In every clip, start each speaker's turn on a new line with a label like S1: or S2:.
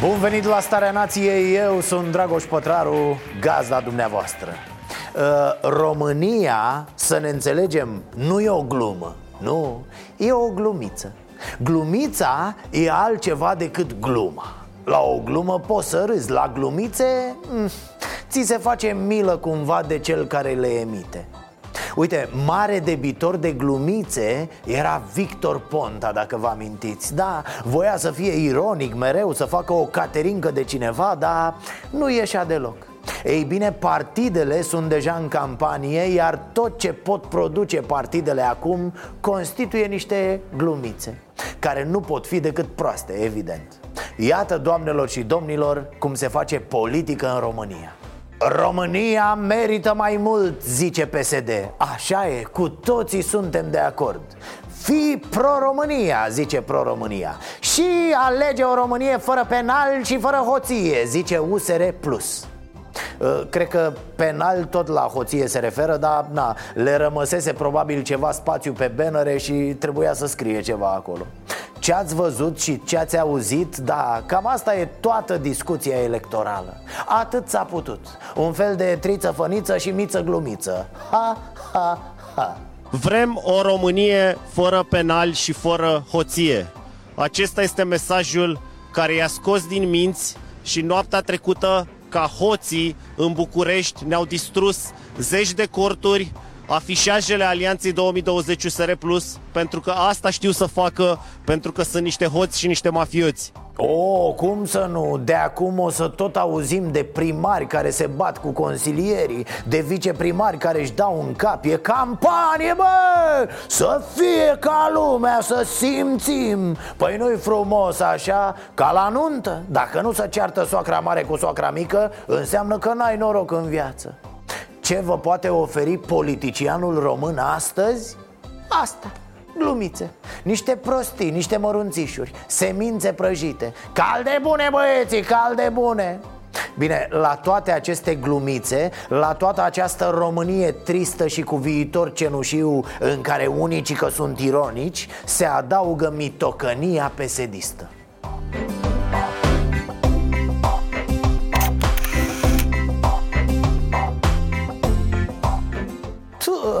S1: Bun venit la Starea Nației, eu sunt Dragoș Pătraru, gazda dumneavoastră. Uh, România, să ne înțelegem, nu e o glumă, nu, e o glumiță. Glumița e altceva decât gluma. La o glumă poți să râzi, la glumițe mm, ți se face milă cumva de cel care le emite Uite, mare debitor de glumițe era Victor Ponta, dacă vă amintiți. Da, voia să fie ironic mereu, să facă o caterincă de cineva, dar nu ieșea deloc. Ei bine, partidele sunt deja în campanie, iar tot ce pot produce partidele acum constituie niște glumițe Care nu pot fi decât proaste, evident. Iată, doamnelor și domnilor, cum se face politică în România România merită mai mult, zice PSD Așa e, cu toții suntem de acord. Fii pro-România, zice pro-România. Și alege o Românie fără penal și fără hoție, zice USR Plus. Uh, Cred că penal tot la hoție se referă Dar na, le rămăsese probabil ceva spațiu pe bannere Și trebuia să scrie ceva acolo ce ați văzut și ce ați auzit, da, cam asta e toată discuția electorală. Atât s-a putut. Un fel de triță făniță și miță glumiță. Ha, ha, ha.
S2: Vrem o Românie fără penal și fără hoție. Acesta este mesajul care i-a scos din minți și noaptea trecută ca hoții în București ne-au distrus zeci de corturi, afișajele Alianței 2020 USR Plus, pentru că asta știu să facă, pentru că sunt niște hoți și niște mafioți.
S1: O, cum să nu? De acum o să tot auzim de primari care se bat cu consilierii De viceprimari care își dau în cap E campanie, bă! Să fie ca lumea, să simțim Păi nu-i frumos așa, ca la nuntă Dacă nu se ceartă soacra mare cu soacra mică Înseamnă că n-ai noroc în viață Ce vă poate oferi politicianul român astăzi? Asta. Glumițe, niște prostii, niște mărunțișuri Semințe prăjite. Calde bune băieții, calde bune. Bine, la toate aceste glumițe, la toată această Românie tristă și cu viitor cenușiu În care unicii că sunt ironici Se adaugă mitocănia pesedistă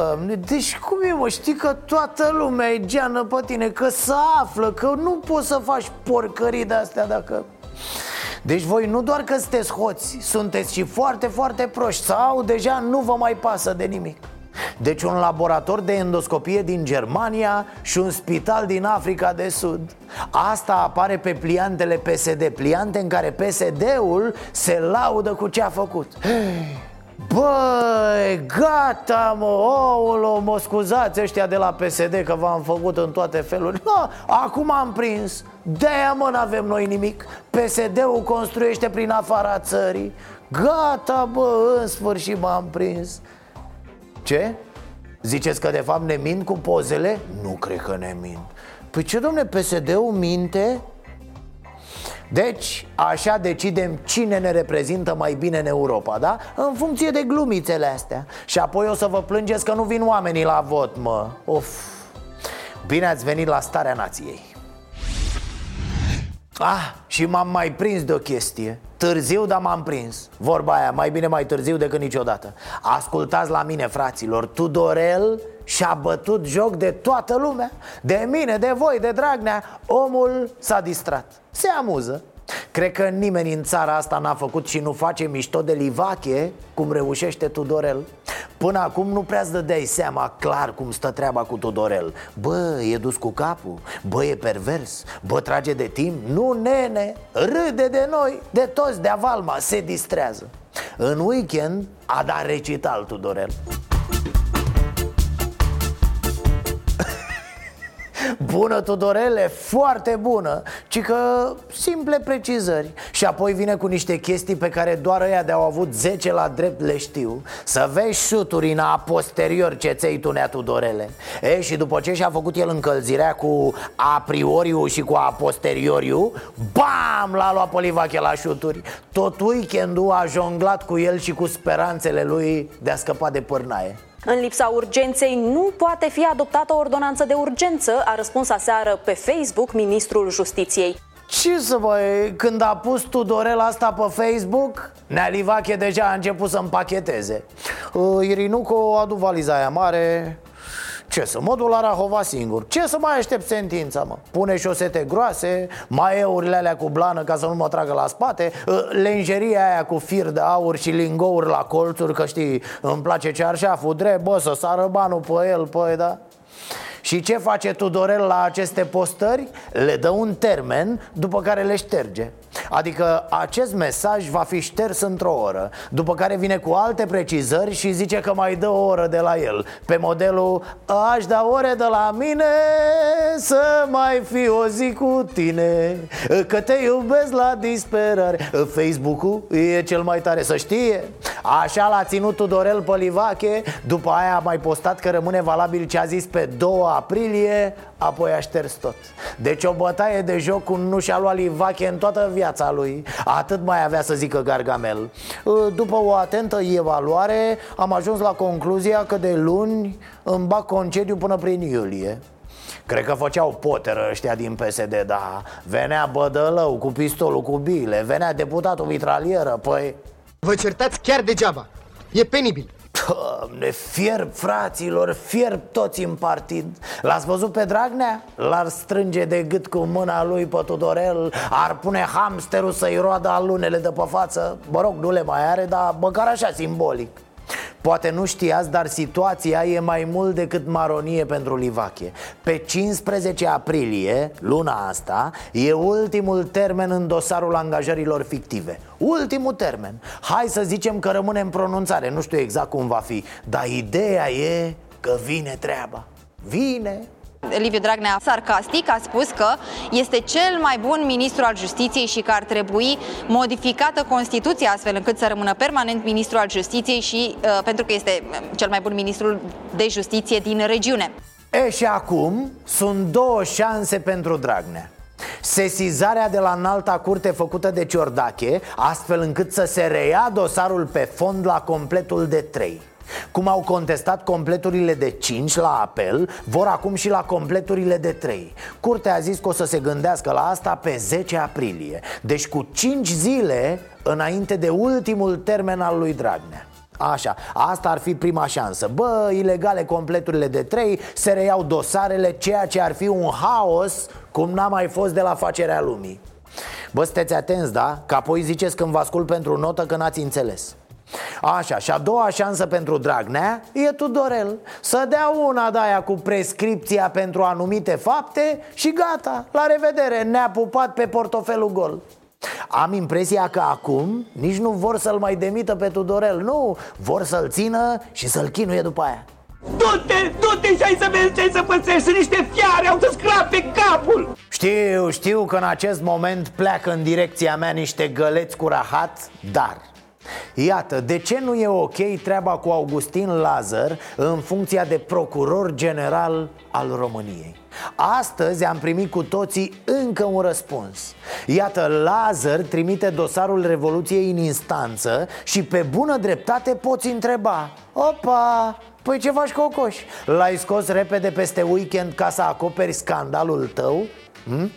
S1: Doamne, deci cum e mă, știi că toată lumea e geană pe tine Că să află, că nu poți să faci porcării de-astea dacă... Deci voi nu doar că sunteți hoți, sunteți și foarte, foarte proști Sau deja nu vă mai pasă de nimic. Deci un laborator de endoscopie din Germania și un spital din Africa de Sud. Asta apare pe pliantele PSD Pliante în care PSD-ul se laudă cu ce a făcut Băi, gata mă, ouălo, mă scuzați ăștia de la PSD că v-am făcut în toate felurile no, Acum am prins, de-aia mă n-avem noi nimic PSD-ul construiește prin afara țării Gata bă, în sfârșit m-am prins Ce? Ziceți că de fapt ne mint cu pozele? Nu cred că ne mint Păi ce domne, PSD-ul minte? Deci, așa decidem cine ne reprezintă mai bine în Europa, da? În funcție de glumițele astea. Și apoi o să vă plângeți că nu vin oamenii la vot, mă. Of. Bine ați venit la Starea Nației. Ah, și m-am mai prins de o chestie. Târziu, dar m-am prins. Vorba aia, mai bine mai târziu decât niciodată. Ascultați la mine, fraților. Tudorel și-a bătut joc de toată lumea De mine, de voi, de Dragnea. Omul s-a distrat. Se amuză. Cred că nimeni în țara asta n-a făcut și nu face mișto de livache Cum reușește Tudorel. Până acum nu prea-ți dădeai seama clar cum stă treaba cu Tudorel. Bă, e dus cu capul, bă, e pervers, bă, trage de timp. Nu, nene, râde de noi, de toți, de avalma, se distrează. În weekend a dat recital Tudorel Bună, Tudorele, foarte bună Ci că simple precizări. Și apoi vine cu niște chestii pe care doar ăia de-au avut 10 la drept le știu. Să vezi șuturi în a posterior ce ți tu, nea Tudorele. E, Și după ce și-a făcut el încălzirea cu a prioriu și cu a posterioriu Bam! L-a luat Polivache la șuturi. Tot weekendul a jonglat cu el și cu speranțele lui de a scăpa de pârnaie
S3: în lipsa urgenței nu poate fi adoptată o ordonanță de urgență, a răspuns aseară pe Facebook ministrul Justiției.
S1: Ce să mai, când a pus Tudorel asta pe Facebook, Nea Livache deja a început să împacheteze uh, Irinuco adu valiza aia mare ce să mă duc la Rahova singur Ce să mai aștept sentința, mă? Pune șosete groase, maieurile alea cu blană ca să nu mă tragă la spate ă, Lenjeria aia cu fir de aur și lingouri la colțuri Că știi, îmi place cearșaful drept, bă, să sară banul pe el, păi da și ce face Tudorel la aceste postări? Le dă un termen, după care le șterge. Adică acest mesaj va fi șters într-o oră După care vine cu alte precizări și zice că mai dă o oră de la el. Pe modelul Aș da ore de la mine Să mai fi o zi cu tine Că te iubesc la disperare. Facebook-ul e cel mai tare să știe. Așa l-a ținut Tudorel Pălivache După aia a mai postat că rămâne valabil ce a zis pe 2 aprilie Apoi a șters tot. Deci o bătaie de joc cu nu și-a luat Livache în toată viața lui. Atât mai avea să zică Gargamel. După o atentă evaluare Am ajuns la concluzia că de luni îmi bag concediu până prin iulie. Cred că făceau poteră ăștia din PSD, da. Venea Bădălău cu pistolul cu bile Venea deputatul vitralieră, păi...
S4: Vă certați chiar degeaba. E penibil
S1: Doamne, fierb fraților, fierb toți în partid. L-ați văzut pe Dragnea? L-ar strânge de gât cu mâna lui pe Tudorel Ar pune hamsterul să-i roadă alunele de pe față. Mă rog, nu le mai are, dar măcar așa simbolic Poate nu știați, dar situația e mai mult decât maronie pentru Livache. Pe 15 aprilie, luna asta, e ultimul termen în dosarul angajărilor fictive. Ultimul termen. Hai să zicem că rămâne în pronunțare, nu știu exact cum va fi Dar ideea e că vine treaba. Vine
S5: Liviu Dragnea, sarcastic, a spus că este cel mai bun ministru al justiției și că ar trebui modificată Constituția astfel încât să rămână permanent ministru al justiției și uh, pentru că este cel mai bun ministru de justiție din regiune.
S1: E, și acum sunt două șanse pentru Dragnea Sesizarea de la înalta curte făcută de Ciordache Astfel încât să se reia dosarul pe fond la completul de 3 cum au contestat completurile de 5 la apel, vor acum și la completurile de 3 Curtea a zis că o să se gândească la asta pe 10 aprilie Deci cu 5 zile înainte de ultimul termen al lui Dragnea. Așa, asta ar fi prima șansă. Bă, ilegale completurile de 3 Se reiau dosarele, ceea ce ar fi un haos Cum n-a mai fost de la facerea lumii. Bă, sunteți atenți, da? Că apoi ziceți când vă ascult pentru notă că n-ați înțeles Așa, și a doua șansă pentru Dragnea e Tudorel. Să dea una de aia cu prescripția pentru anumite fapte și gata, la revedere, ne-a pupat pe portofelul gol. Am impresia că acum nici nu vor să-l mai demită pe Tudorel Nu, vor să-l țină și să-l chinuie după aia.
S6: Du-te, du-te și hai să vezi ce să pățești. Niște fiare au să pe capul.
S1: Știu, știu că în acest moment pleacă în direcția mea niște găleți cu rahat Dar Iată, de ce nu e ok treaba cu Augustin Lazar în funcția de procuror general al României? Astăzi am primit cu toții încă un răspuns Iată, Lazar trimite dosarul Revoluției în instanță și pe bună dreptate poți întreba Opa, păi ce faci cocoș? L-ai scos repede peste weekend ca să acoperi scandalul tău? Hm?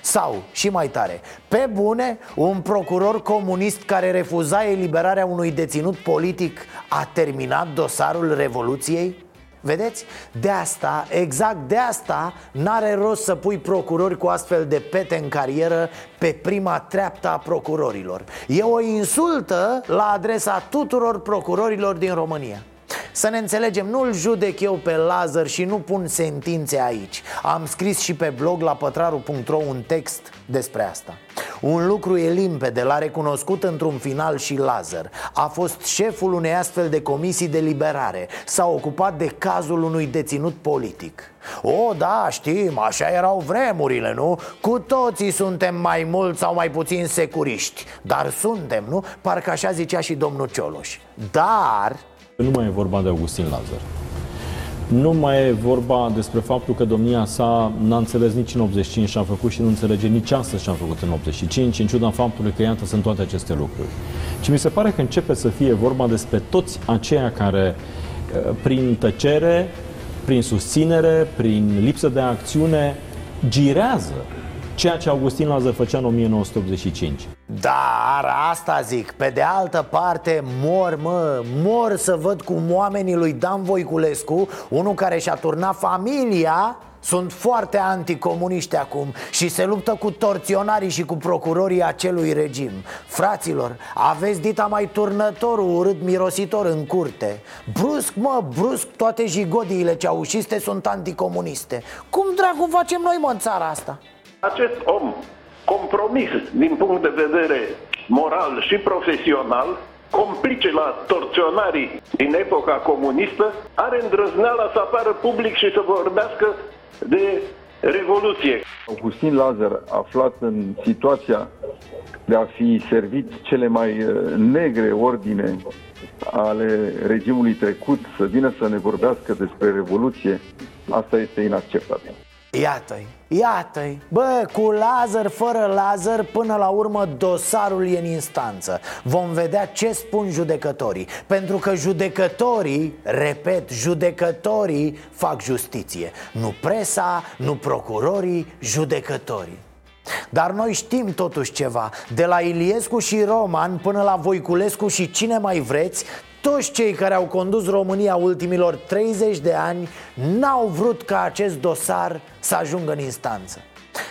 S1: Sau, și mai tare, pe bune, un procuror comunist care refuza eliberarea unui deținut politic a terminat dosarul Revoluției? Vedeți? De asta, exact de asta, n-are rost să pui procurori cu astfel de pete în carieră pe prima treaptă a procurorilor E o insultă la adresa tuturor procurorilor din România să ne înțelegem, nu-l judec eu pe Lazar și nu pun sentințe aici. Am scris și pe blog la pătraru.ro un text despre asta. Un lucru e limpede, l-a recunoscut într-un final și Lazar. A fost șeful unei astfel de comisii de liberare. S-a ocupat de cazul unui deținut politic. O, da, știm, așa erau vremurile, nu? Cu toții suntem mai mulți sau mai puțin securiști. Dar suntem, nu? Parcă așa zicea și domnul Cioloș. Dar...
S7: Nu mai e vorba de Augustin Lazar nu mai e vorba despre faptul că domnia sa n-a înțeles nici în 85 și a făcut și nu înțelege nici astăzi ce a făcut în 85, în ciuda faptului că iată sunt toate aceste lucruri. Și mi se pare că începe să fie vorba despre toți aceia care eh, prin tăcere, prin susținere, prin lipsă de acțiune, girează ceea ce Augustin Lazar făcea în 1985.
S1: Dar asta zic, pe de altă parte mor, mă, mor să văd cum oamenii lui Dan Voiculescu Unul care și-a turnat familia sunt foarte anticomuniști acum și se luptă cu torționarii și cu procurorii acelui regim Fraților, aveți dita mai turnătorul urât mirositor în curte Brusc, mă, brusc, toate jigodiile ceaușiste sunt anticomuniste Cum dracu facem noi, mă, în țara asta?
S8: Acest om compromis din punct de vedere moral și profesional, complice la torționarii din epoca comunistă, are îndrăzneala să apară public și să vorbească de revoluție.
S9: Augustin Lazar, aflat în situația de a fi servit cele mai uh, negre ordine ale regimului trecut, să vină să ne vorbească despre revoluție, asta este inacceptabil.
S1: Iată-i, iată-i. Bă, cu laser, fără laser Până la urmă dosarul e în instanță. Vom vedea ce spun judecătorii Pentru că judecătorii, repet, judecătorii fac justiție. Nu presa, nu procurorii, judecătorii. Dar noi știm totuși ceva. De la Iliescu și Roman până la Voiculescu și cine mai vreți toți cei care au condus România ultimilor 30 de ani n-au vrut ca acest dosar să ajungă în instanță.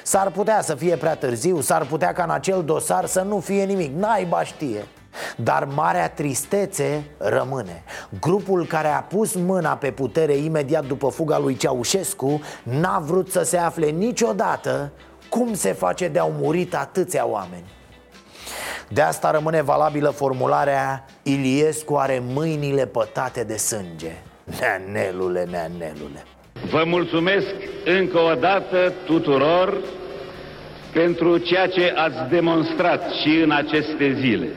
S1: S-ar putea să fie prea târziu, s-ar putea ca în acel dosar să nu fie nimic, naiba știe. Dar marea tristețe rămâne Grupul care a pus mâna pe putere imediat după fuga lui Ceaușescu N-a vrut să se afle niciodată cum se face de au murit atâția oameni de asta rămâne valabilă formularea Iliescu are mâinile pătate de sânge. Neanelule, neanelule.
S10: Vă mulțumesc încă o dată tuturor pentru ceea ce ați demonstrat și în aceste zile.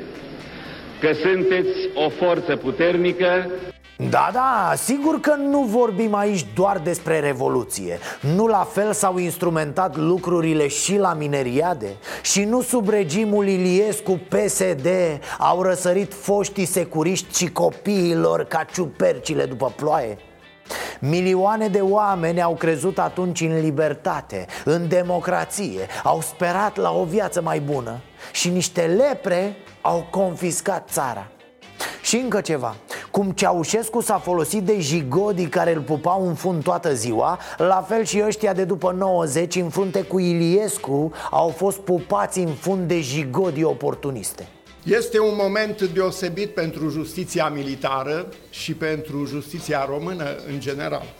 S10: Că sunteți o forță puternică
S1: da, da, sigur că nu vorbim aici doar despre revoluție. Nu la fel s-au instrumentat lucrurile și la mineriade Și nu sub regimul Iliescu PSD Au răsărit foștii securiști și copiilor ca ciupercile după ploaie. Milioane de oameni au crezut atunci în libertate, în democrație Au sperat la o viață mai bună Și niște lepre au confiscat țara și încă ceva Cum Ceaușescu s-a folosit de jigodii care îl pupau în fund toată ziua La fel și ăștia de după 90 în frunte cu Iliescu Au fost pupați în fund de jigodii oportuniste
S11: este un moment deosebit pentru justiția militară și pentru justiția română în general.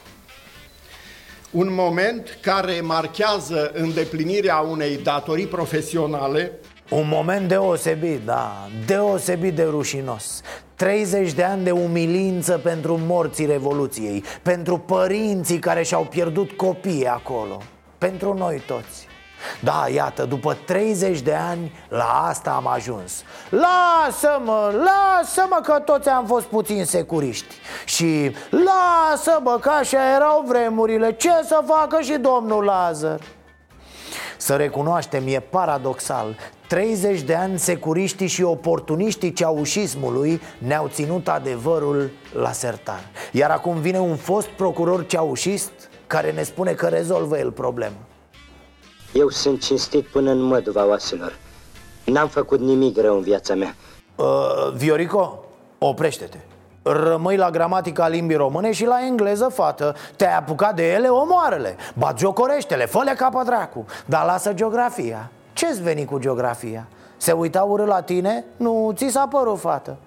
S11: Un moment care marchează îndeplinirea unei datorii profesionale
S1: un moment deosebit, da, deosebit de rușinos. 30 de ani de umilință pentru morții Revoluției Pentru părinții care și-au pierdut copiii acolo Pentru noi toți. Da, iată, după 30 de ani, la asta am ajuns. Lasă-mă, lasă-mă că toți am fost puțin securiști. Și lasă-mă că așa erau vremurile. Ce să facă și domnul Lazar? Să recunoaștem, e paradoxal. 30 de ani securiștii și oportuniștii ceaușismului ne-au ținut adevărul la sertar. Iar acum vine un fost procuror ceaușist care ne spune că rezolvă el problema.
S12: Eu sunt cinstit până în măduva oaselor. N-am făcut nimic rău în viața mea.
S1: Uh, Viorico, oprește-te Rămâi la gramatica limbii române și la engleză, fată. Te-ai apucat de ele, omoarele. Bat jocorește-le, fă-le capă dracu Dar lasă geografia. Ce-ți veni cu geografia? Se uita urât la tine? Nu, ți s-a părut, fată?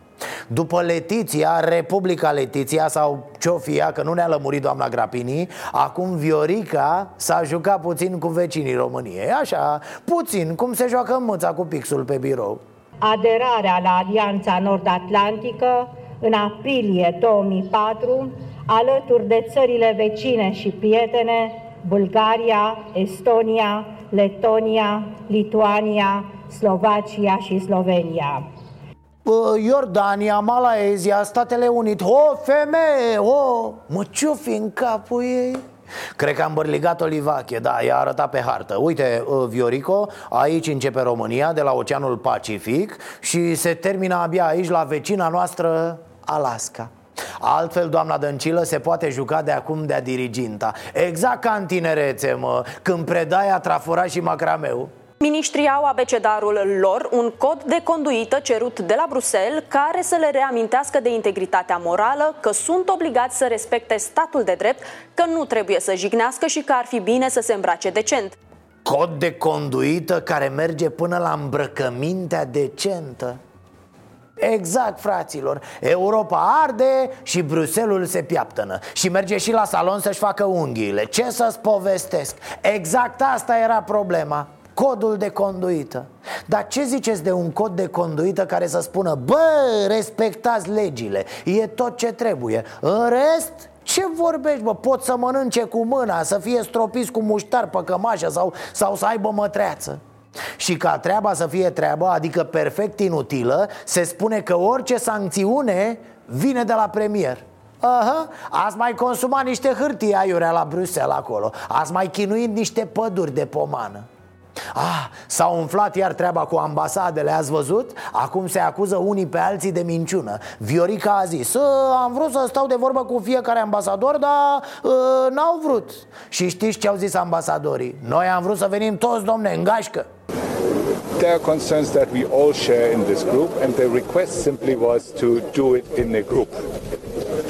S1: După Letiția, Republica Letiția sau Ciofia, că nu ne-a lămurit doamna Grapini Acum Viorica s-a jucat puțin cu vecinii României Așa, puțin, cum se joacă mâța cu pixul pe birou.
S13: Aderarea la Alianța Nord-Atlantică în aprilie 2004 alături de țările vecine și prietene Bulgaria, Estonia, Letonia, Lituania, Slovacia și Slovenia.
S1: Iordania, Malaezia, Statele Unite O, femeie, o, mă, ce fi în capul ei? Cred că am bărligat Olivache, da, i-a arătat pe hartă Uite, ă, Viorico, aici începe România, de la Oceanul Pacific Și se termină abia aici, la vecina noastră, Alaska. Altfel, doamna Dăncilă se poate juca de acum de-a diriginta. Exact ca în tinerețe, mă, când predai trafura și macrameu.
S3: Ministrii au abecedarul lor, un cod de conduită cerut de la Bruxelles care să le reamintească de integritatea morală, că sunt obligați să respecte statul de drept, că nu trebuie să jignească și că ar fi bine să se îmbrace decent.
S1: Cod de conduită care merge până la îmbrăcămintea decentă Exact, fraților. Europa arde și Bruselul se piaptănă. Și merge și la salon să-și facă unghiile. Ce să-ți povestesc? Exact asta era problema. Codul de conduită. Dar ce ziceți de un cod de conduită care să spună Bă, respectați legile. E tot ce trebuie. În rest, ce vorbești, bă? Pot să mănânce cu mâna, să fie stropiți cu muștar pe cămașă sau, sau să aibă mătreață și ca treaba să fie treabă, adică perfect inutilă Se spune că orice sancțiune vine de la premier. Aha, ați mai consumat niște hârtii aiurea la Bruxelles acolo. Ați mai chinuit niște păduri de pomană. Ah, s-a umflat iar treaba cu ambasadele, ați văzut? Acum se acuză unii pe alții de minciună. Viorica a zis, am vrut să stau de vorbă cu fiecare ambasador, dar uh, n-au vrut. Și știți ce au zis ambasadorii? Noi am vrut să venim toți, domne, în gașcă
S14: There are concerns that we all share in this group, and the request simply was to do it in a group.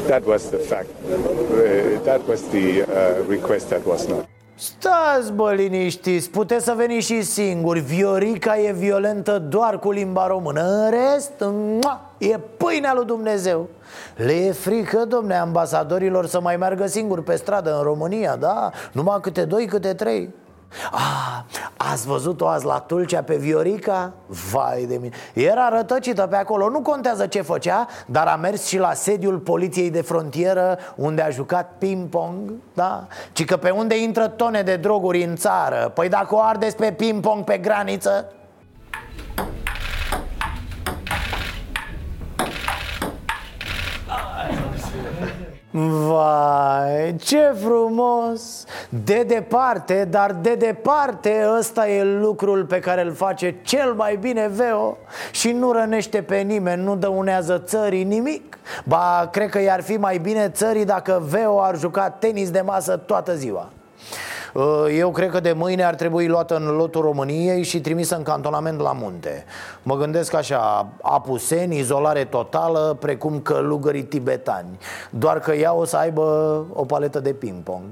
S14: That was the fact. Uh, that was the uh, request that was not.
S1: Stați bă liniștiți, puteți să veniți și singuri Viorica e violentă doar cu limba română În rest, mua, e pâinea lui Dumnezeu Le e frică, domne, ambasadorilor să mai meargă singuri pe stradă în România, da? Numai câte doi, câte trei Ah, ați văzut-o azi la Tulcea pe Viorica? Vai de mine Era rătăcită pe acolo, nu contează ce făcea Dar a mers și la sediul poliției de frontieră Unde a jucat ping-pong Da? Ci că pe unde intră tone de droguri în țară Păi dacă o ardeți pe ping-pong pe graniță Vai, ce frumos! De departe, dar de departe ăsta e lucrul pe care îl face cel mai bine Veo Și nu rănește pe nimeni, nu dăunează țării nimic Ba, cred că i-ar fi mai bine țării dacă Veo ar juca tenis de masă toată ziua Uh, eu cred că de mâine ar trebui luată în lotul României și trimisă în cantonament la munte. Mă gândesc așa, apuseni, izolare totală, precum călugării tibetani. Doar că ea o să aibă o paletă de ping-pong.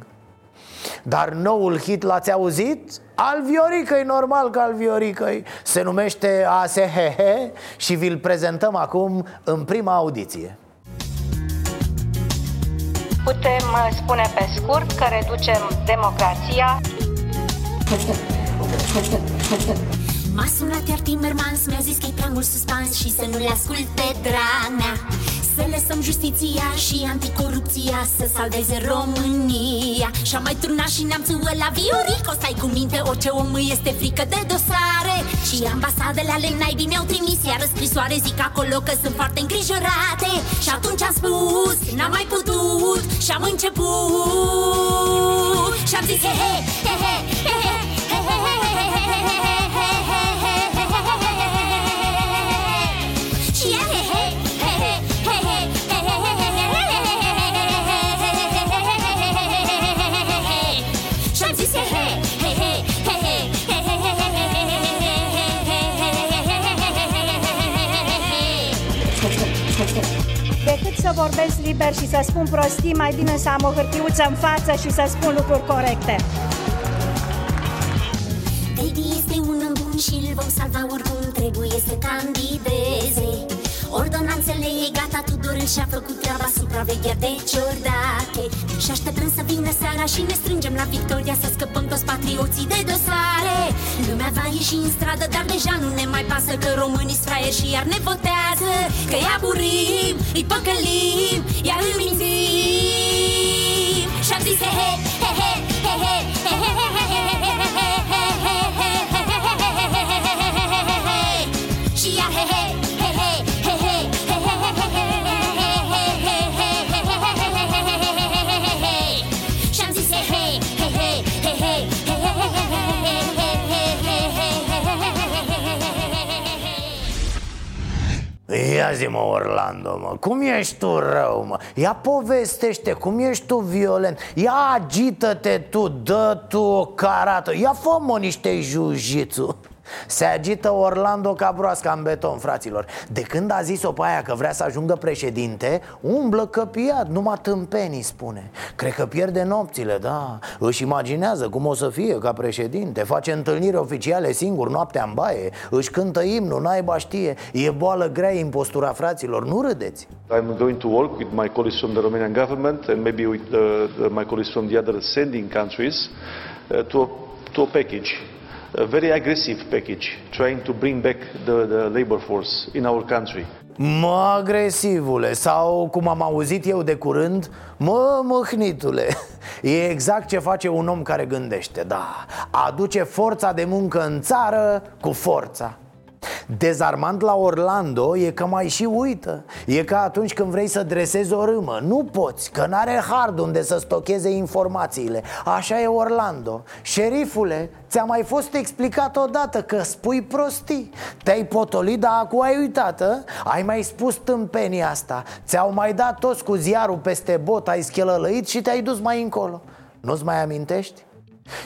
S1: Dar noul hit l-ați auzit? Al Vioricăi, normal că al Vioricăi Se numește ASHH și vi-l prezentăm acum în prima audiție
S13: Putem uh, spune pe scurt că reducem democrația.
S15: M-a sunat iar Timmermans, mi-a zis că e prea mult suspans și să nu le asculte drana să lăsăm justiția și anticorupția Să salveze România. Și-am mai turnat și neamțul ăla Viorico Stai cu minte, orice om este frică de dosare. Și ambasadele ale naibii mi-au trimis Iar scrisoare zic acolo că sunt foarte îngrijorate. Și atunci am spus, n-am mai putut Și am început. Și am zis he he he he he he he
S13: să vorbesc liber și să spun prostii, mai bine să am o hârtiuță în față și să spun lucruri corecte.
S15: Baby este un om bun și îl vom salva oricum trebuie să candideze. Ori ordonanțele e gata Tudor și-a făcut treaba supraveghere de ciordache Și așteptăm să vină seara și ne strângem la Victoria Să scăpăm toți patrioții de dosare Lumea va ieși în stradă, dar deja nu ne mai pasă Că românii fraieri și iar ne votează Că i aburim, îi păcălim, iar îi mințim Și-am zis he he, he he, he he, he he, he he, he he, he he, he he, he he, he he, Și iar he he, he
S1: Ia zi mă Orlando mă, cum ești tu rău mă? Ia povestește, cum ești tu violent. Ia agită-te tu, dă tu o carată. Ia fă mă niște jiu se agită Orlando ca broasca în beton, fraților. De când a zis-o pe aia că vrea să ajungă președinte Umblă căpiat, numai tâmpenii spune. Cred că pierde nopțile, da. Își imaginează cum o să fie ca președinte. Face întâlniri oficiale singur noaptea în baie. Își cântă imnul, naiba știe. E boală grea impostura fraților, nu râdeți.
S16: I'm going to work with my colleagues from the Romanian government and maybe with the, the, my colleagues from the other sending countries uh, to, a, to a package a very aggressive package trying to bring back the, the labor force in our country.
S1: Mă, agresivule, sau cum am auzit eu de curând Mă, măhnitule E exact ce face un om care gândește, da Aduce forța de muncă în țară cu forța Dezarmant la Orlando e că mai și uită. E ca atunci când vrei să dresezi o râmă. Nu poți, că n-are hard unde să stocheze informațiile. Așa e Orlando. Șerifule, ți-a mai fost explicat odată că spui prostii? Te-ai potolit, dar acum ai uitat, a? Ai mai spus tâmpenia asta. Ți-au mai dat toți cu ziarul peste bot Ai schelălăit și te-ai dus mai încolo. Nu-ți mai amintești?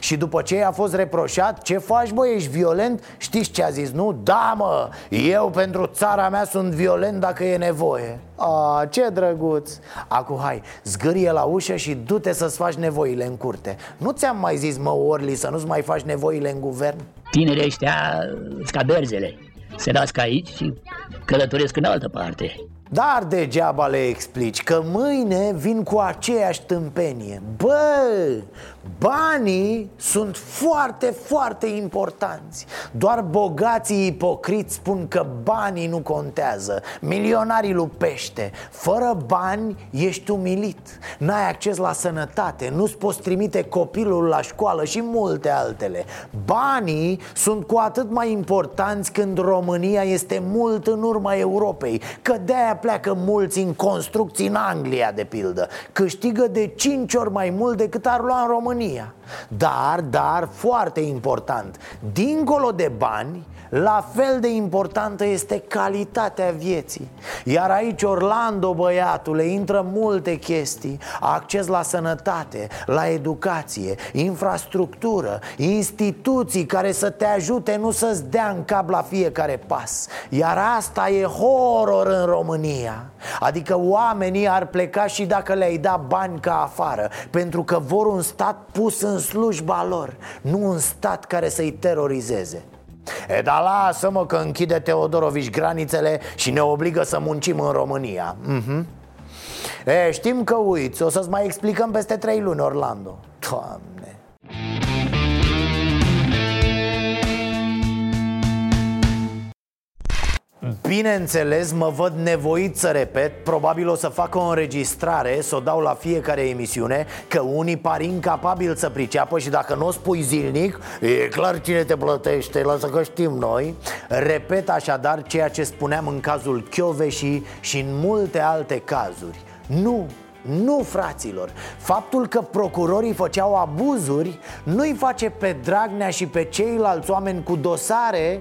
S1: Și după ce a fost reproșat, ce faci bă, ești violent? Știți ce a zis, nu? Da mă, eu pentru țara mea sunt violent dacă e nevoie. A, ce drăguț. Acum hai, zgârie la ușă și du-te să-ți faci nevoile în curte. Nu ți-am mai zis, mă, Orli, să nu-ți mai faci nevoile în guvern?
S17: Tinerii ăștia ca berzele. Se nasc aici și călătoresc în altă parte.
S1: Dar degeaba le explici că mâine vin cu aceeași tâmpenie. Bă, banii sunt foarte, foarte importanți. Doar bogații ipocriți spun că banii nu contează. Milionarii lupește. Fără bani ești umilit. N-ai acces la sănătate. Nu-ți poți trimite copilul la școală și multe altele. Banii sunt cu atât mai importanți când România este mult în urma Europei Că de-aia pleacă mulți în construcții în Anglia, de pildă. Câștigă de 5 ori mai mult decât ar lua în România Dar, dar, foarte important Dincolo de bani, la fel de importantă este calitatea vieții. Iar aici Orlando, băiatule, intră multe chestii. Acces la sănătate, la educație, infrastructură Instituții care să te ajute, nu să-ți dea în cap la fiecare pas. Iar asta e horror în România. Adică oamenii ar pleca și dacă le-ai da bani ca afară Pentru că vor un stat pus în slujba lor Nu un stat care să-i terorizeze E, dar lasă-mă că închide Teodorovici granițele și ne obligă să muncim în România. Uh-huh. E, știm că uiți, o să-ți mai explicăm peste trei luni, Orlando. Doamne Bineînțeles, mă văd nevoit să repet Probabil o să fac o înregistrare Să o dau la fiecare emisiune Că unii par incapabili să priceapă Și dacă nu o spui zilnic E clar cine te plătește, lasă că știm noi. Repet așadar ceea ce spuneam în cazul Chioveși Și în multe alte cazuri. Nu, nu, fraților. Faptul că procurorii făceau abuzuri Nu-i face pe Dragnea și pe ceilalți oameni cu dosare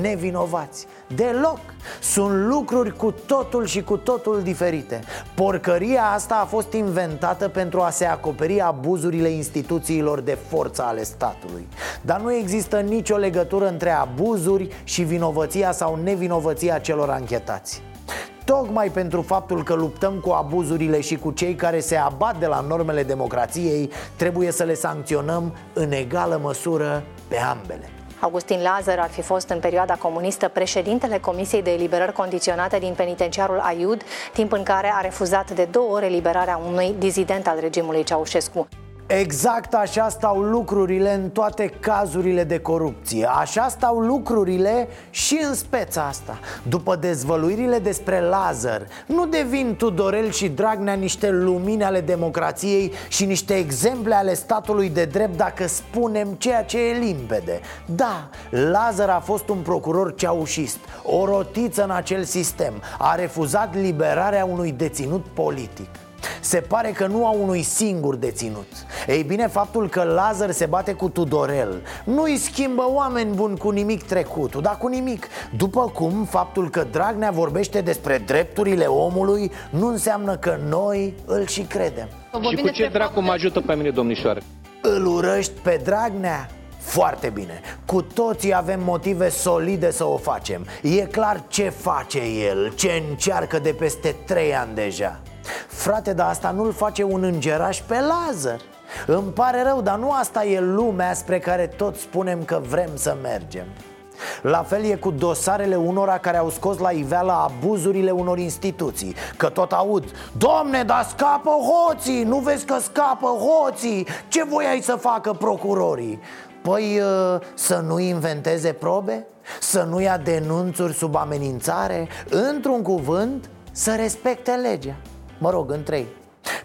S1: nevinovați. Deloc. Sunt lucruri cu totul și cu totul diferite. Porcăria asta a fost inventată pentru a se acoperi abuzurile instituțiilor de forță ale statului. Dar nu există nicio legătură între abuzuri și vinovăția sau nevinovăția celor anchetați. Tocmai pentru faptul că luptăm cu abuzurile și cu cei care se abat de la normele democrației Trebuie să le sancționăm în egală măsură pe ambele
S18: Augustin Lazar ar fi fost în perioada comunistă președintele Comisiei de Eliberări Condiționate din penitenciarul Aiud, timp în care a refuzat de două ori eliberarea unui dizident al regimului Ceaușescu.
S1: Exact așa stau lucrurile în toate cazurile de corupție. Așa stau lucrurile și în speța asta. După dezvăluirile despre Lazar Nu devin Tudorel și Dragnea niște lumini ale democrației Și niște exemple ale statului de drept Dacă spunem ceea ce e limpede. Da, Lazar a fost un procuror ceaușist O rotiță în acel sistem. A refuzat liberarea unui deținut politic se pare că nu au unui singur deținut Ei bine, faptul că Lazar se bate cu Tudorel Nu îi schimbă oameni buni cu nimic trecutul, dar cu nimic. După cum faptul că Dragnea vorbește despre drepturile omului Nu înseamnă că noi îl și credem.
S19: Și cu ce dracu mă ajută pe mine, domnișoare?
S1: Îl urăști pe Dragnea? Foarte bine, cu toții avem motive solide să o facem. E clar ce face el, ce încearcă de peste trei ani deja Frate, dar asta nu-l face un îngeraș pe Lazar Îmi pare rău, dar nu asta e lumea spre care toți spunem că vrem să mergem la fel e cu dosarele unora care au scos la iveală abuzurile unor instituții Că tot aud Domne, dar scapă hoții, nu vezi că scapă hoții Ce voiai să facă procurorii? Păi uh, să nu inventeze probe? Să nu ia denunțuri sub amenințare? Într-un cuvânt, să respecte legea Mă rog, în trei.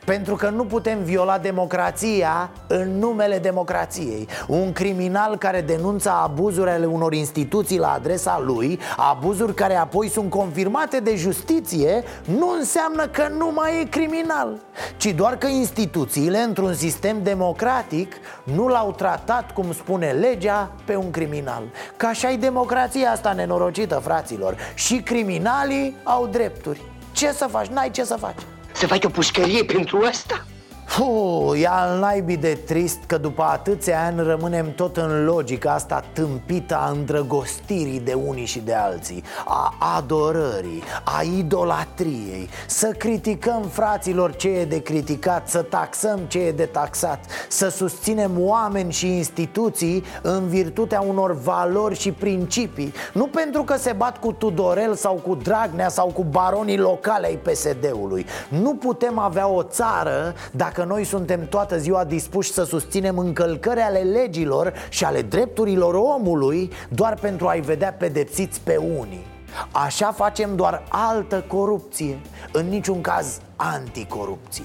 S1: Pentru că nu putem viola democrația în numele democrației. Un criminal care denunță abuzuri ale unor instituții la adresa lui Abuzuri care apoi sunt confirmate de justiție Nu înseamnă că nu mai e criminal Ci doar că instituțiile, într-un sistem democratic Nu l-au tratat, cum spune legea, pe un criminal. Ca așa e democrația asta nenorocită, fraților. Și criminalii au drepturi. Ce să faci? N-ai ce să faci
S4: să faci o pușcărie pentru asta?
S1: Puh, e al naibii de trist că după atâția ani rămânem tot în logica asta tâmpită a îndrăgostirii de unii și de alții A adorării, a idolatriei. Să criticăm fraților ce e de criticat, să taxăm ce e de taxat Să susținem oameni și instituții în virtutea unor valori și principii. Nu pentru că se bat cu Tudorel sau cu Dragnea sau cu baronii locale ai PSD-ului Nu putem avea o țară dacă noi suntem toată ziua dispuși să susținem încălcări ale legilor și ale drepturilor omului doar pentru a-i vedea pedepsiți pe unii. Așa facem doar altă corupție, în niciun caz anticorupție.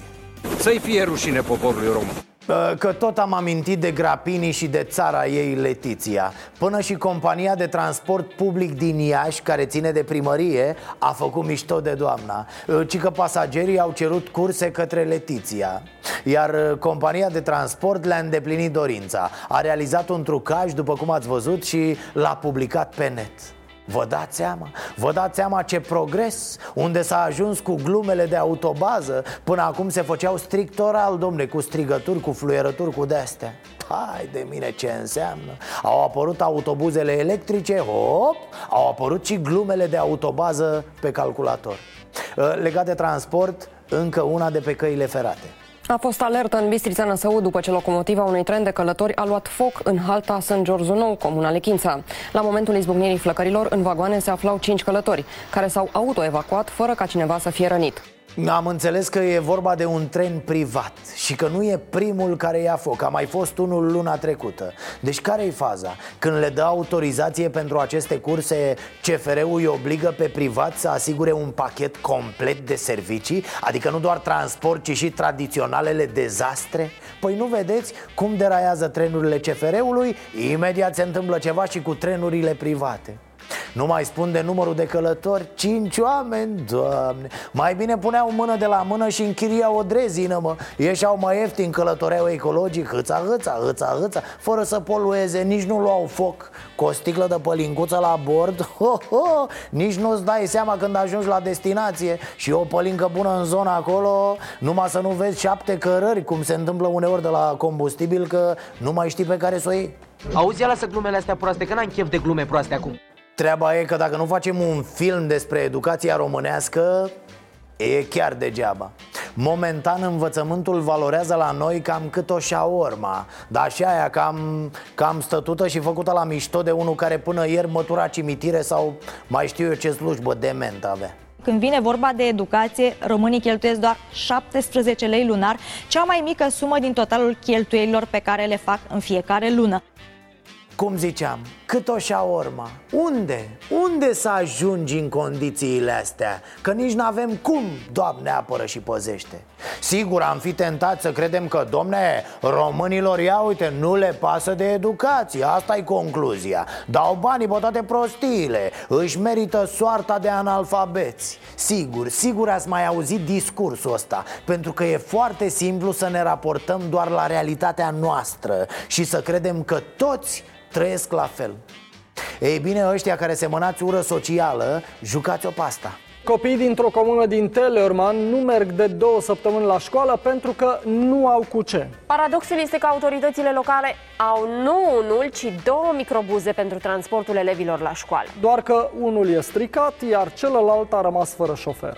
S19: Să-i fie rușine poporului român
S1: Că tot am amintit de Grapini și de țara ei Letiția. Până și compania de transport public din Iași, care ține de primărie, a făcut mișto de doamna. Ci că pasagerii au cerut curse către Letiția. Iar compania de transport le-a îndeplinit dorința. A realizat un trucaj, după cum ați văzut, și l-a publicat pe net Vă dați seama? Vă dați seama ce progres? Unde s-a ajuns cu glumele de autobază Până acum se făceau strict oral, domne Cu strigături, cu fluierături, cu de-astea Hai de mine ce înseamnă Au apărut autobuzele electrice, hop Au apărut și glumele de autobază pe calculator Legat de transport, încă una de pe căile ferate
S20: a fost alertă în Bistrița Năsău după ce locomotiva unui tren de călători a luat foc în halta Sân Giorgio Nou, comuna Lechința. La momentul izbucnirii flăcărilor, în vagoane se aflau cinci călători, care s-au autoevacuat fără ca cineva să fie rănit.
S1: Am înțeles că e vorba de un tren privat și că nu e primul care ia foc, a mai fost unul luna trecută Deci care e faza? Când le dă autorizație pentru aceste curse, CFR-ul îi obligă pe privat să asigure un pachet complet de servicii? Adică nu doar transport, ci și tradiționalele dezastre? Păi nu vedeți cum deraiază trenurile CFR-ului? Imediat se întâmplă ceva și cu trenurile private nu mai spun de numărul de călători Cinci oameni, doamne. Mai bine puneau mână de la mână și închiria o drezină, mă. Ieșeau mai ieftin, călătoreau ecologic Hâța, hâța, hâța, hâța Fără să polueze, nici nu luau foc. Cu o sticlă de pălincuță la bord ho, ho, Nici nu-ți dai seama când ajungi la destinație. Și o pălincă bună în zona acolo Numai să nu vezi șapte cărări Cum se întâmplă uneori de la combustibil Că nu mai știi pe care să o iei.
S21: Auzi, ia lasă glumele astea proaste, că n-am chef de glume proaste acum
S1: Treaba e că dacă nu facem un film despre educația românească E chiar degeaba Momentan învățământul valorează la noi cam cât o șaorma Dar și aia cam, cam stătută și făcută la mișto de unul care până ieri mătura cimitire Sau mai știu eu ce slujbă dement avea
S22: când vine vorba de educație, românii cheltuiesc doar 17 lei lunar, cea mai mică sumă din totalul cheltuielilor pe care le fac în fiecare lună.
S1: Cum ziceam, cât o șaorma Unde? Unde să ajungi în condițiile astea? Că nici nu avem cum, Doamne apără și păzește. Sigur, am fi tentat să credem că, domne, românilor, ia uite, nu le pasă de educație. Asta e concluzia. Dau banii pe toate prostiile. Își merită soarta de analfabeți. Sigur, sigur ați mai auzit discursul ăsta. Pentru că e foarte simplu să ne raportăm doar la realitatea noastră Și să credem că toți trăiesc la fel Ei bine, ăștia care semănați ură socială, jucați-o pasta
S23: Copiii dintr-o comună din Teleorman nu merg de două săptămâni la școală pentru că nu au cu ce.
S24: Paradoxul este că autoritățile locale au nu unul, ci două microbuze pentru transportul elevilor la școală.
S23: Doar că unul e stricat, iar celălalt a rămas fără șofer.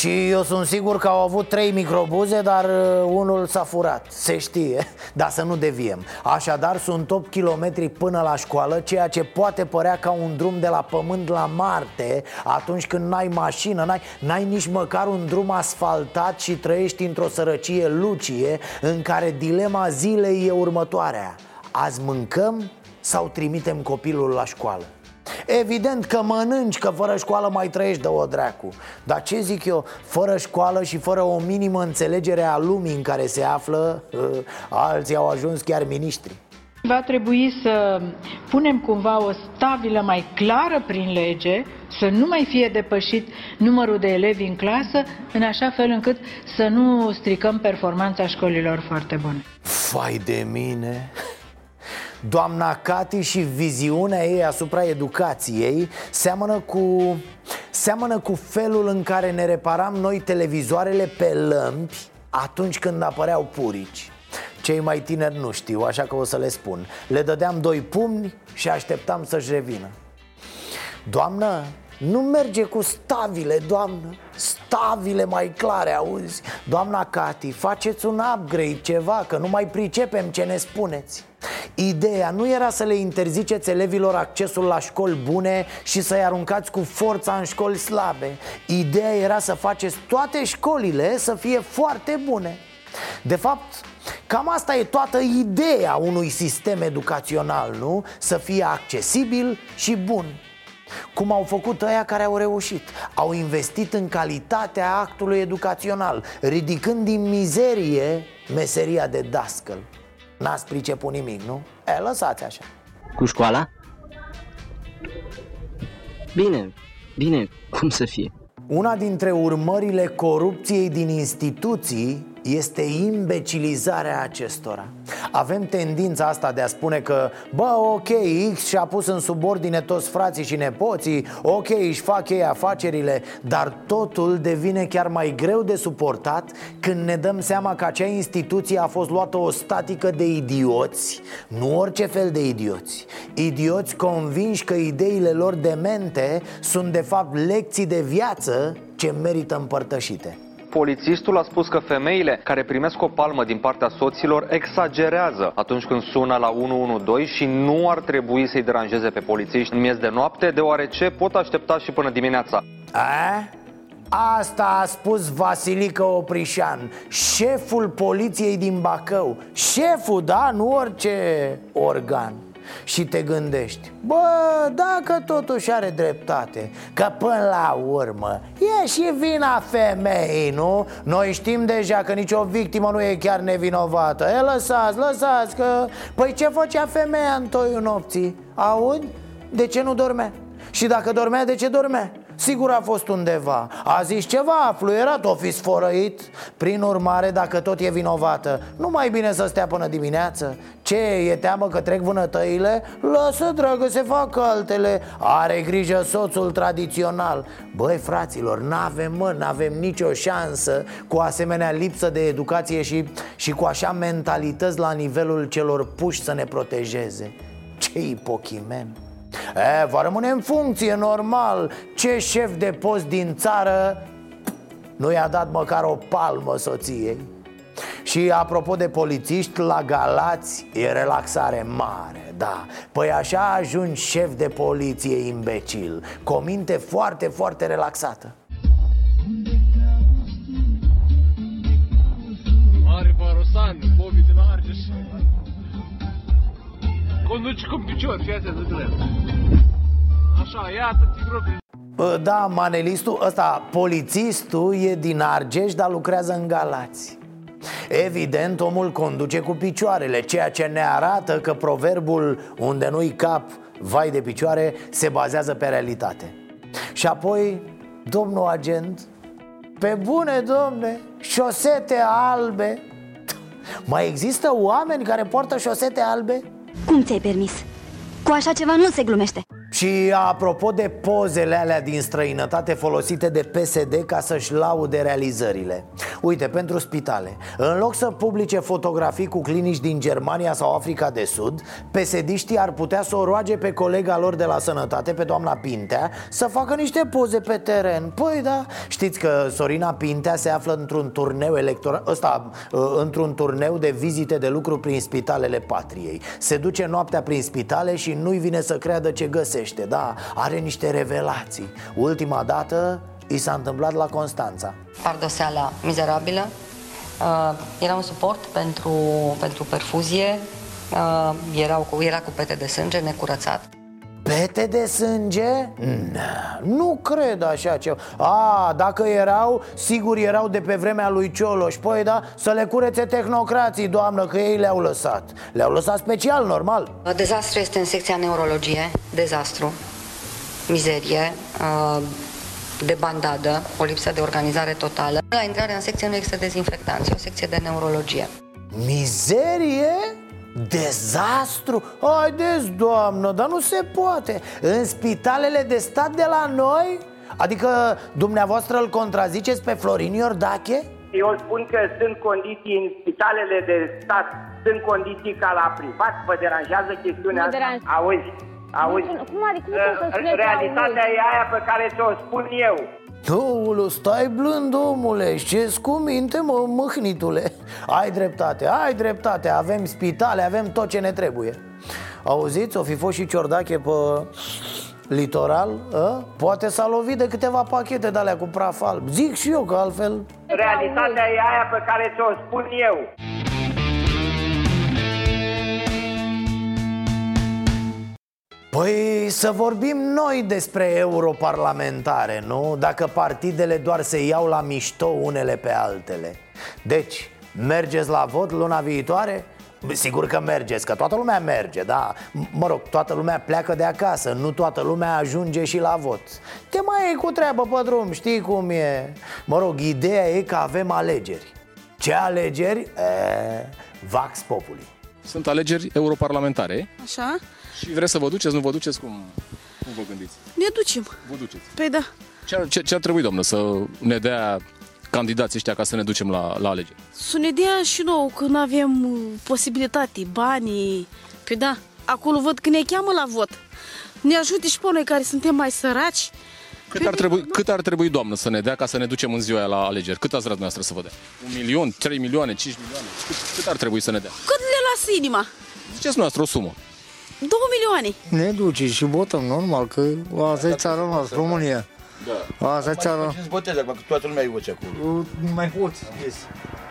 S1: Și eu sunt sigur că au avut trei microbuze, dar uh, unul s-a furat, se știe, dar să nu deviem. Așadar sunt 8 km până la școală, ceea ce poate părea ca un drum de la Pământ la Marte Atunci când n-ai mașină, n-ai, n-ai nici măcar un drum asfaltat și trăiești într-o sărăcie lucie În care dilema zilei e următoarea. Azi mâncăm sau trimitem copilul la școală? Evident că mănânci, că fără școală mai trăiești de o dracu Dar ce zic eu, fără școală și fără o minimă înțelegere a lumii în care se află ă, Alții au ajuns chiar miniștri
S25: Va trebui să punem cumva o stabilă mai clară prin lege, să nu mai fie depășit numărul de elevi în clasă, în așa fel încât să nu stricăm performanța școlilor foarte bune.
S1: Fai de mine! Doamna Cati și viziunea ei asupra educației seamănă cu, seamănă cu felul în care ne reparam noi televizoarele pe lămpi atunci când apăreau purici. Cei mai tineri nu știu, așa că o să le spun. Le dădeam doi pumni și așteptam să-și revină. Doamnă, nu merge cu stavile, doamnă. Stavile mai clare, auzi? Doamna Cati, faceți un upgrade, ceva, că nu mai pricepem ce ne spuneți Ideea nu era să le interziceți elevilor accesul la școli bune și să-i aruncați cu forța în școli slabe. Ideea era să faceți toate școlile să fie foarte bune. De fapt, cam asta e toată ideea unui sistem educațional, nu? Să fie accesibil și bun. Cum au făcut ăia care au reușit. Au investit în calitatea actului educațional Ridicând din mizerie meseria de dascăl N-ați priceput nimic, nu? E, lăsați așa
S26: Cu școala? Bine, bine, cum să fie?
S1: Una dintre urmările corupției din instituții este imbecilizarea acestora. Avem tendința asta de a spune că Bă, ok, X și-a pus în subordine toți frații și nepoții Ok, își fac ei afacerile Dar totul devine chiar mai greu de suportat Când ne dăm seama că acea instituție a fost luată o statică de idioți Nu orice fel de idioți. Idioți convinși că ideile lor demente Sunt de fapt lecții de viață ce merită împărtășite
S27: Polițistul a spus că femeile care primesc o palmă din partea soților exagerează atunci când sună la 112 și nu ar trebui să-i deranjeze pe polițiști în miez de noapte, deoarece pot aștepta și până dimineața.
S1: A? Asta a spus Vasilică Oprișan, șeful poliției din Bacău Șeful, da? Nu orice organ și te gândești Bă, dacă totuși are dreptate Că până la urmă E și vina femeii, nu? Noi știm deja că nicio victimă nu e chiar nevinovată E, lăsați, lăsați că... Păi ce făcea femeia în toiul nopții? Aud? De ce nu dormea? Și dacă dormea, de ce dormea? Sigur a fost undeva. A zis ceva, a fluierat, o fi sfărăit. Prin urmare, dacă tot e vinovată Nu mai bine să stea până dimineață? Ce, e teamă că trec vânătăile? Lasă, dragă, se fac altele. Are grijă soțul tradițional. Băi, fraților, n-avem, mă, n-avem nicio șansă Cu asemenea lipsă de educație și, și cu așa mentalități la nivelul celor puși să ne protejeze. Ce ipochimen E, va rămâne în funcție, normal. Ce șef de post din țară nu i-a dat măcar o palmă soției? Și apropo de polițiști, la Galați e relaxare mare, da. Păi așa ajungi șef de poliție imbecil Cu o minte foarte, foarte relaxată.
S28: Mare Barosan, Bobby din Argeș. Conduci cu picior, fii atent, de Așa, iată tigropii.
S1: Bă, Da, manelistul ăsta, polițistul e din Argeș, dar lucrează în Galați Evident, omul conduce cu picioarele Ceea ce ne arată că proverbul unde nu-i cap, vai de picioare Se bazează pe realitate Și apoi, domnul agent Pe bune, domne, șosete albe Mai există oameni care poartă șosete albe?
S29: Cum ți-ai permis? Cu așa ceva nu se glumește.
S1: Și apropo de pozele alea din străinătate folosite de PSD ca să-și laude realizările. Uite, pentru spitale. În loc să publice fotografii cu clinici din Germania sau Africa de Sud psd ar putea să o roage pe colega lor de la sănătate, pe doamna Pintea Să facă niște poze pe teren. Păi da, știți că Sorina Pintea se află într-un turneu electoral Ăsta, uh, într-un turneu de vizite de lucru prin spitalele patriei. Se duce noaptea prin spitale și nu-i vine să creadă ce găsește Da, are niște revelații Ultima dată i s-a întâmplat la Constanța
S30: pardoseala mizerabilă. Uh, era un suport pentru, pentru perfuzie, uh, erau cu, era cu pete de sânge necurățat.
S1: Pete de sânge? Na, nu cred așa ceva A, dacă erau, sigur erau de pe vremea lui Cioloș Păi da, să le curețe tehnocrații, doamnă, că ei le-au lăsat Le-au lăsat special, normal
S30: Dezastru este în secția neurologie, dezastru, mizerie, uh, de bandadă, o lipsă de organizare totală. La intrarea în secție nu există dezinfectanți, e o secție de neurologie.
S1: Mizerie? Dezastru? Haideți, doamnă, dar nu se poate În spitalele de stat de la noi? Adică dumneavoastră îl contraziceți pe Florin Iordache?
S31: Eu spun că sunt condiții în spitalele de stat, sunt condiții ca la privat, vă deranjează chestiunea
S24: Nu
S31: asta?
S24: deranjează.
S31: Auzi, auzi.
S24: Cum adică nu știu să
S31: Uh,
S24: spuneți
S31: Realitatea
S24: auzi?
S31: e aia pe care ți-o spun eu.
S1: Aoleu, stai blând, omule, ce cu minte, mă, mâhnitule Ai dreptate, ai dreptate, avem spitale, avem tot ce ne trebuie Auziți, o fi fost și Ciordache pe litoral a? Poate s-a lovit de câteva pachete de alea cu praf alb Zic și eu că altfel
S31: Realitatea e aia pe care ți-o spun eu.
S1: Păi să vorbim noi despre europarlamentare, nu? Dacă partidele doar se iau la mișto unele pe altele Deci, mergeți la vot luna viitoare? Sigur că mergeți, că toată lumea merge, da M- Mă rog, toată lumea pleacă de acasă Nu toată lumea ajunge și la vot Te mai iei cu treabă pe drum, știi cum e Mă rog, ideea e că avem alegeri Ce alegeri? E, Vax Populi
S32: Sunt alegeri europarlamentare
S33: Așa?
S32: Și vreți să vă duceți, nu vă duceți, cum, cum vă gândiți?
S33: Ne ducem.
S32: Vă duceți.
S33: Păi da.
S32: Ce ar, ce, ce ar trebui, doamnă, să ne dea candidații ăștia ca să ne ducem la, la alegeri?
S33: Să ne dea și nouă când avem uh, posibilitate, banii. Păi da, acolo văd că ne cheamă la vot. Ne ajute și pe noi care suntem mai săraci.
S32: Cât ar, trebui, cât ar trebui, doamnă, să ne dea ca să ne ducem în ziua aia la alegeri? Cât ați vrea dumneavoastră să vă dea? Un milion, trei milioane, cinci milioane? Cât, cât ar trebui să ne dea?
S33: Cât le lasă inima?
S32: Ziceți noastră o sumă.
S33: Două milioane.
S34: Ne duce și votăm, normal, că asta e țara noastră, România.
S35: Da.
S34: Asta e țara...
S35: Să voteze acum, că toată lumea îi voce acolo.
S34: Nu mai poți. Yes.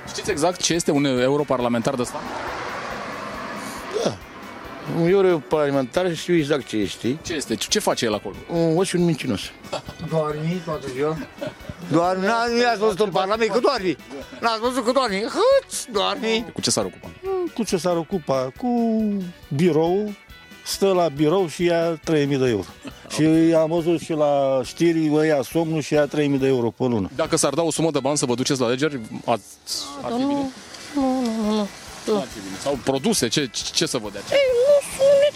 S32: Știți exact ce este un europarlamentar de stat?
S35: Da. Un europarlamentar și știu exact ce este.
S32: Ce este? Ce face el acolo?
S35: Un ochi și un mincinos.
S34: Doarmi toată ziua. Doarmi, n- nu i-ați văzut în Parlament că doarmi. N-ați văzut că doarmi. Hâți, doarmi.
S32: Cu ce s-ar ocupa?
S36: Cu ce s-ar ocupa? Cu birou, stă la birou și ia 3000 de euro. și am văzut și la știri, bă, ia somnul și ia 3000 de euro pe lună.
S32: Dacă s-ar da o sumă de bani să vă duceți la alegeri, ați, ar fi bine?
S33: Nu, nu, nu, nu.
S32: Nu ar fi bine. Sau produse, ce, ce să vă dea?
S33: Ei,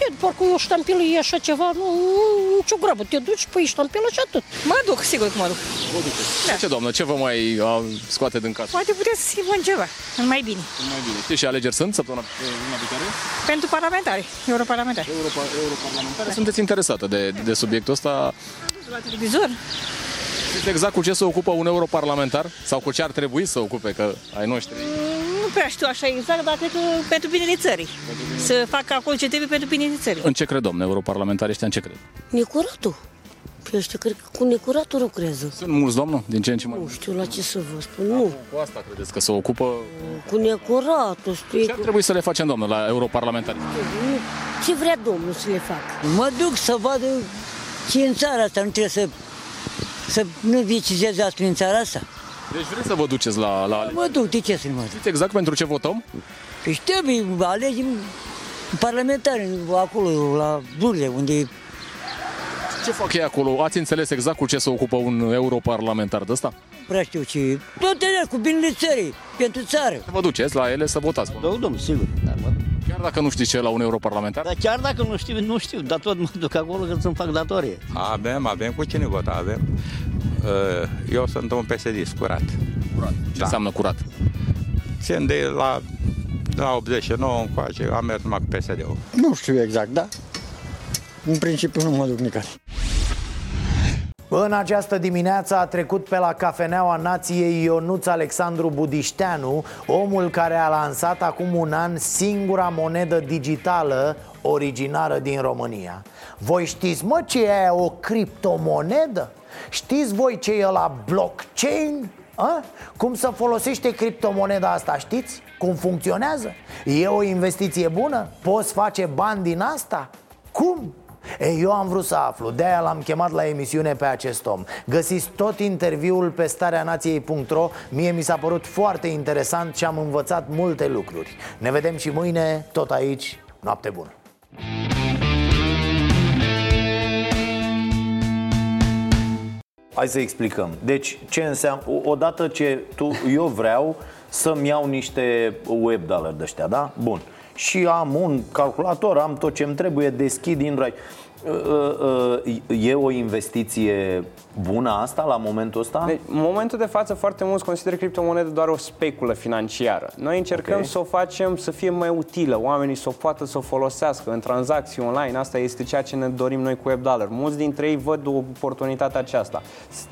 S33: nu, nu ne dea, parcă o ștampilă e așa ceva, nu, nu, nicio grabă, te duci, păi ștampilă și atât. Mă duc, sigur că mă duc.
S32: Vă duceți. Da. Ce, doamnă, ce vă mai a, scoate din casă?
S33: Poate puteți să schimbăm ceva, mai bine.
S32: Mai bine. Știi și alegeri sunt săptămâna luna viitoare?
S33: Pentru parlamentari, europarlamentari.
S32: Europa, europarlamentare. Sunteți interesată de, de subiectul ăsta?
S33: La televizor?
S32: Știți exact cu ce se ocupă un europarlamentar? Sau cu ce ar trebui să ocupe, că ai noștri?
S37: Nu prea știu așa exact, dar cred că pentru binele țării. Să facă acolo ce trebuie pentru binele țării.
S32: În ce cred, domne, europarlamentarii ăștia, în ce cred?
S37: Necuratul. Păi ăștia cred că cu necuratul lucrează.
S32: Sunt mulți, domnul, din ce în ce mai
S37: Nu știu la ce să vă spun, nu.
S32: Cu asta credeți că se ocupă?
S37: Cu necuratul, știi?
S32: Ce ar trebui să le facem, domnul, la europarlamentari?
S37: Nu. Ce vrea domnul să le facă?
S38: Mă duc să vadă ce e în țara asta, nu trebuie să, să nu vicizeze asta în țara asta.
S32: Deci vreți să vă duceți la, la alegeri?
S38: Mă duc, de ce să nu mă duc?
S32: Știți exact pentru ce votăm?
S38: Păi trebuie, alegem parlamentari acolo, la Burle, unde
S32: Ce fac ei acolo? Ați înțeles exact cu ce se ocupă un europarlamentar de ăsta?
S38: nu prea știu ce... Tot ele cu binele țării, pentru țară.
S32: Vă duceți la ele să votați?
S38: Da, domnul, sigur. Dar mă duc.
S32: Chiar dacă nu știți ce e la un europarlamentar?
S38: Dar chiar dacă nu știu, nu știu, dar tot mă duc acolo că să-mi fac datorie.
S39: Avem, avem cu cine vota, avem. Uh, Eu sunt un psd curat.
S32: Curat. Ce
S39: Da.
S32: înseamnă curat?
S39: Țin de la, de la 89 încoace, am mers numai cu PSD-ul.
S38: Nu știu exact, da. În principiu nu mă duc nicăieri.
S1: În această dimineață a trecut pe la cafeneaua nației Ionuț Alexandru Budișteanu Omul care a lansat acum un an singura monedă digitală originară din România Voi știți mă ce e aia, o criptomonedă? Știți voi ce e la blockchain? A? Cum să folosește criptomoneda asta, știți? Cum funcționează? E o investiție bună? Poți face bani din asta? Cum? Ei, eu am vrut să aflu, de-aia l-am chemat la emisiune pe acest om Găsiți tot interviul pe stareanației.ro Mie mi s-a părut foarte interesant și am învățat multe lucruri Ne vedem și mâine, tot aici, noapte bună Hai să explicăm. Deci, ce înseamnă, o- odată ce tu, eu vreau să-mi iau niște web dollar de ăștia, da? Bun. Și am un calculator, am tot ce-mi trebuie, deschid Indrive. E o investiție bună asta la momentul ăsta?
S40: Deci, în momentul de față, foarte mulți consideră criptomonede doar o speculă financiară. Noi încercăm
S1: Ok.
S40: să o facem să fie mai utilă, oamenii să o poată să o folosească în tranzacții online. Asta este ceea ce ne dorim noi cu WebDollar. Mulți dintre ei văd o oportunitate aceasta.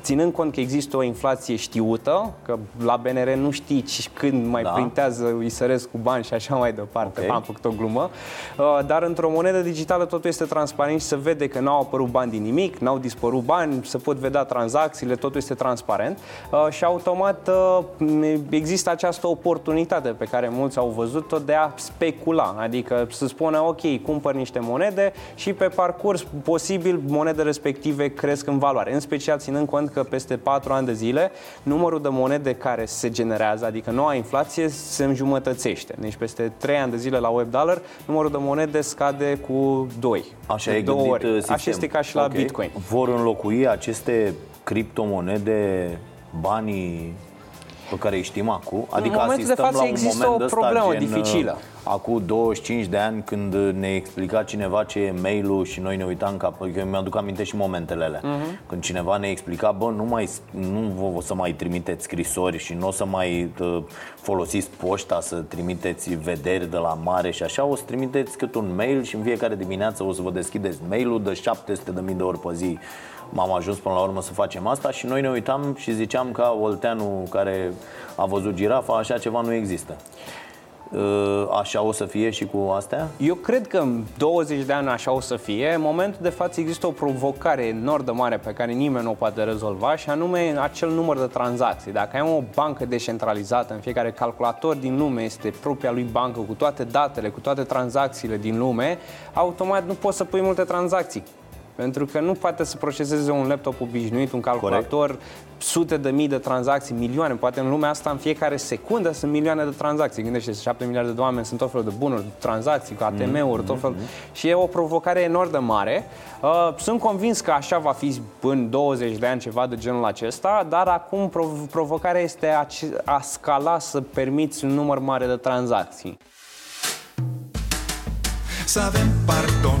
S40: Ținând cont că există o inflație știută, că la BNR nu știi ci când mai
S1: Da.
S40: printează, îi săresc cu bani și așa mai departe.
S1: Ok.
S40: Am făcut o glumă. Uh, Dar într-o monedă digitală totul este transparent și se vede că n-au apărut bani din nimic, n-au dispărut bani, se pot vedea tranzacțiile, totul este transparent uh, și automat uh, există această oportunitate pe care mulți au văzut-o de a specula, adică să spună ok, cumpăr niște monede și pe parcurs posibil monede respective cresc în valoare, în special ținând cont că peste 4 ani de zile numărul de monede care se generează, adică noua inflație se înjumătățește. Deci peste 3 ani de zile la web dollar numărul de monede scade cu 2.
S1: Așa
S40: de
S1: e
S40: două
S1: gândit
S40: ori.
S1: uh, sistemul.
S40: Așa este ca și la
S1: Ok.
S40: Bitcoin.
S1: Vor înlocui aceste criptomonede banii pe care îi știm acum? Adică
S40: momentul de
S1: asistăm
S40: față
S1: la un
S40: există
S1: moment
S40: o
S1: ăsta,
S40: problemă
S1: gen,
S40: dificilă.
S1: uh, Acum 25 de ani când ne explica cineva ce e mail-ul și noi ne uitam ca... Eu mi-aduc aminte și momentele alea.
S40: Mhm.
S1: Când cineva ne explica, bă, nu, mai, nu vă o să mai trimiteți scrisori și nu o să mai uh, folosiți poșta să trimiteți vederi de la mare și așa, o să trimiteți cât un mail și în fiecare dimineață o să vă deschideți mail-ul de 700 de mii de ori pe zi. M-am ajuns până la urmă să facem asta și noi ne uitam și ziceam ca Olteanu care a văzut girafa, așa ceva nu există. Uh, Așa o să fie și cu astea?
S40: Eu cred că în 20 de ani așa o să fie. În momentul de față există o provocare enorm de mare pe care nimeni nu o poate rezolva și anume acel număr de tranzacții. Dacă ai o bancă descentralizată, în fiecare calculator din lume este propria lui bancă cu toate datele, cu toate tranzacțiile din lume, automat nu poți să pui multe tranzacții. Pentru că nu poate să proceseze un laptop obișnuit, un calculator, Corect. sute de mii de tranzacții, milioane. Poate în lumea asta în fiecare secundă sunt milioane de tranzacții. Gândește, 7 miliarde de oameni sunt tot felul de bunuri, tranzacții, cu ATM-uri, tot felul. Și e o provocare enorm de mare. Uh, Sunt convins că așa va fi în 20 de ani ceva de genul acesta, dar acum prov- provocarea este a, ce- a scala să permiți un număr mare de tranzacții.
S41: Să avem pardon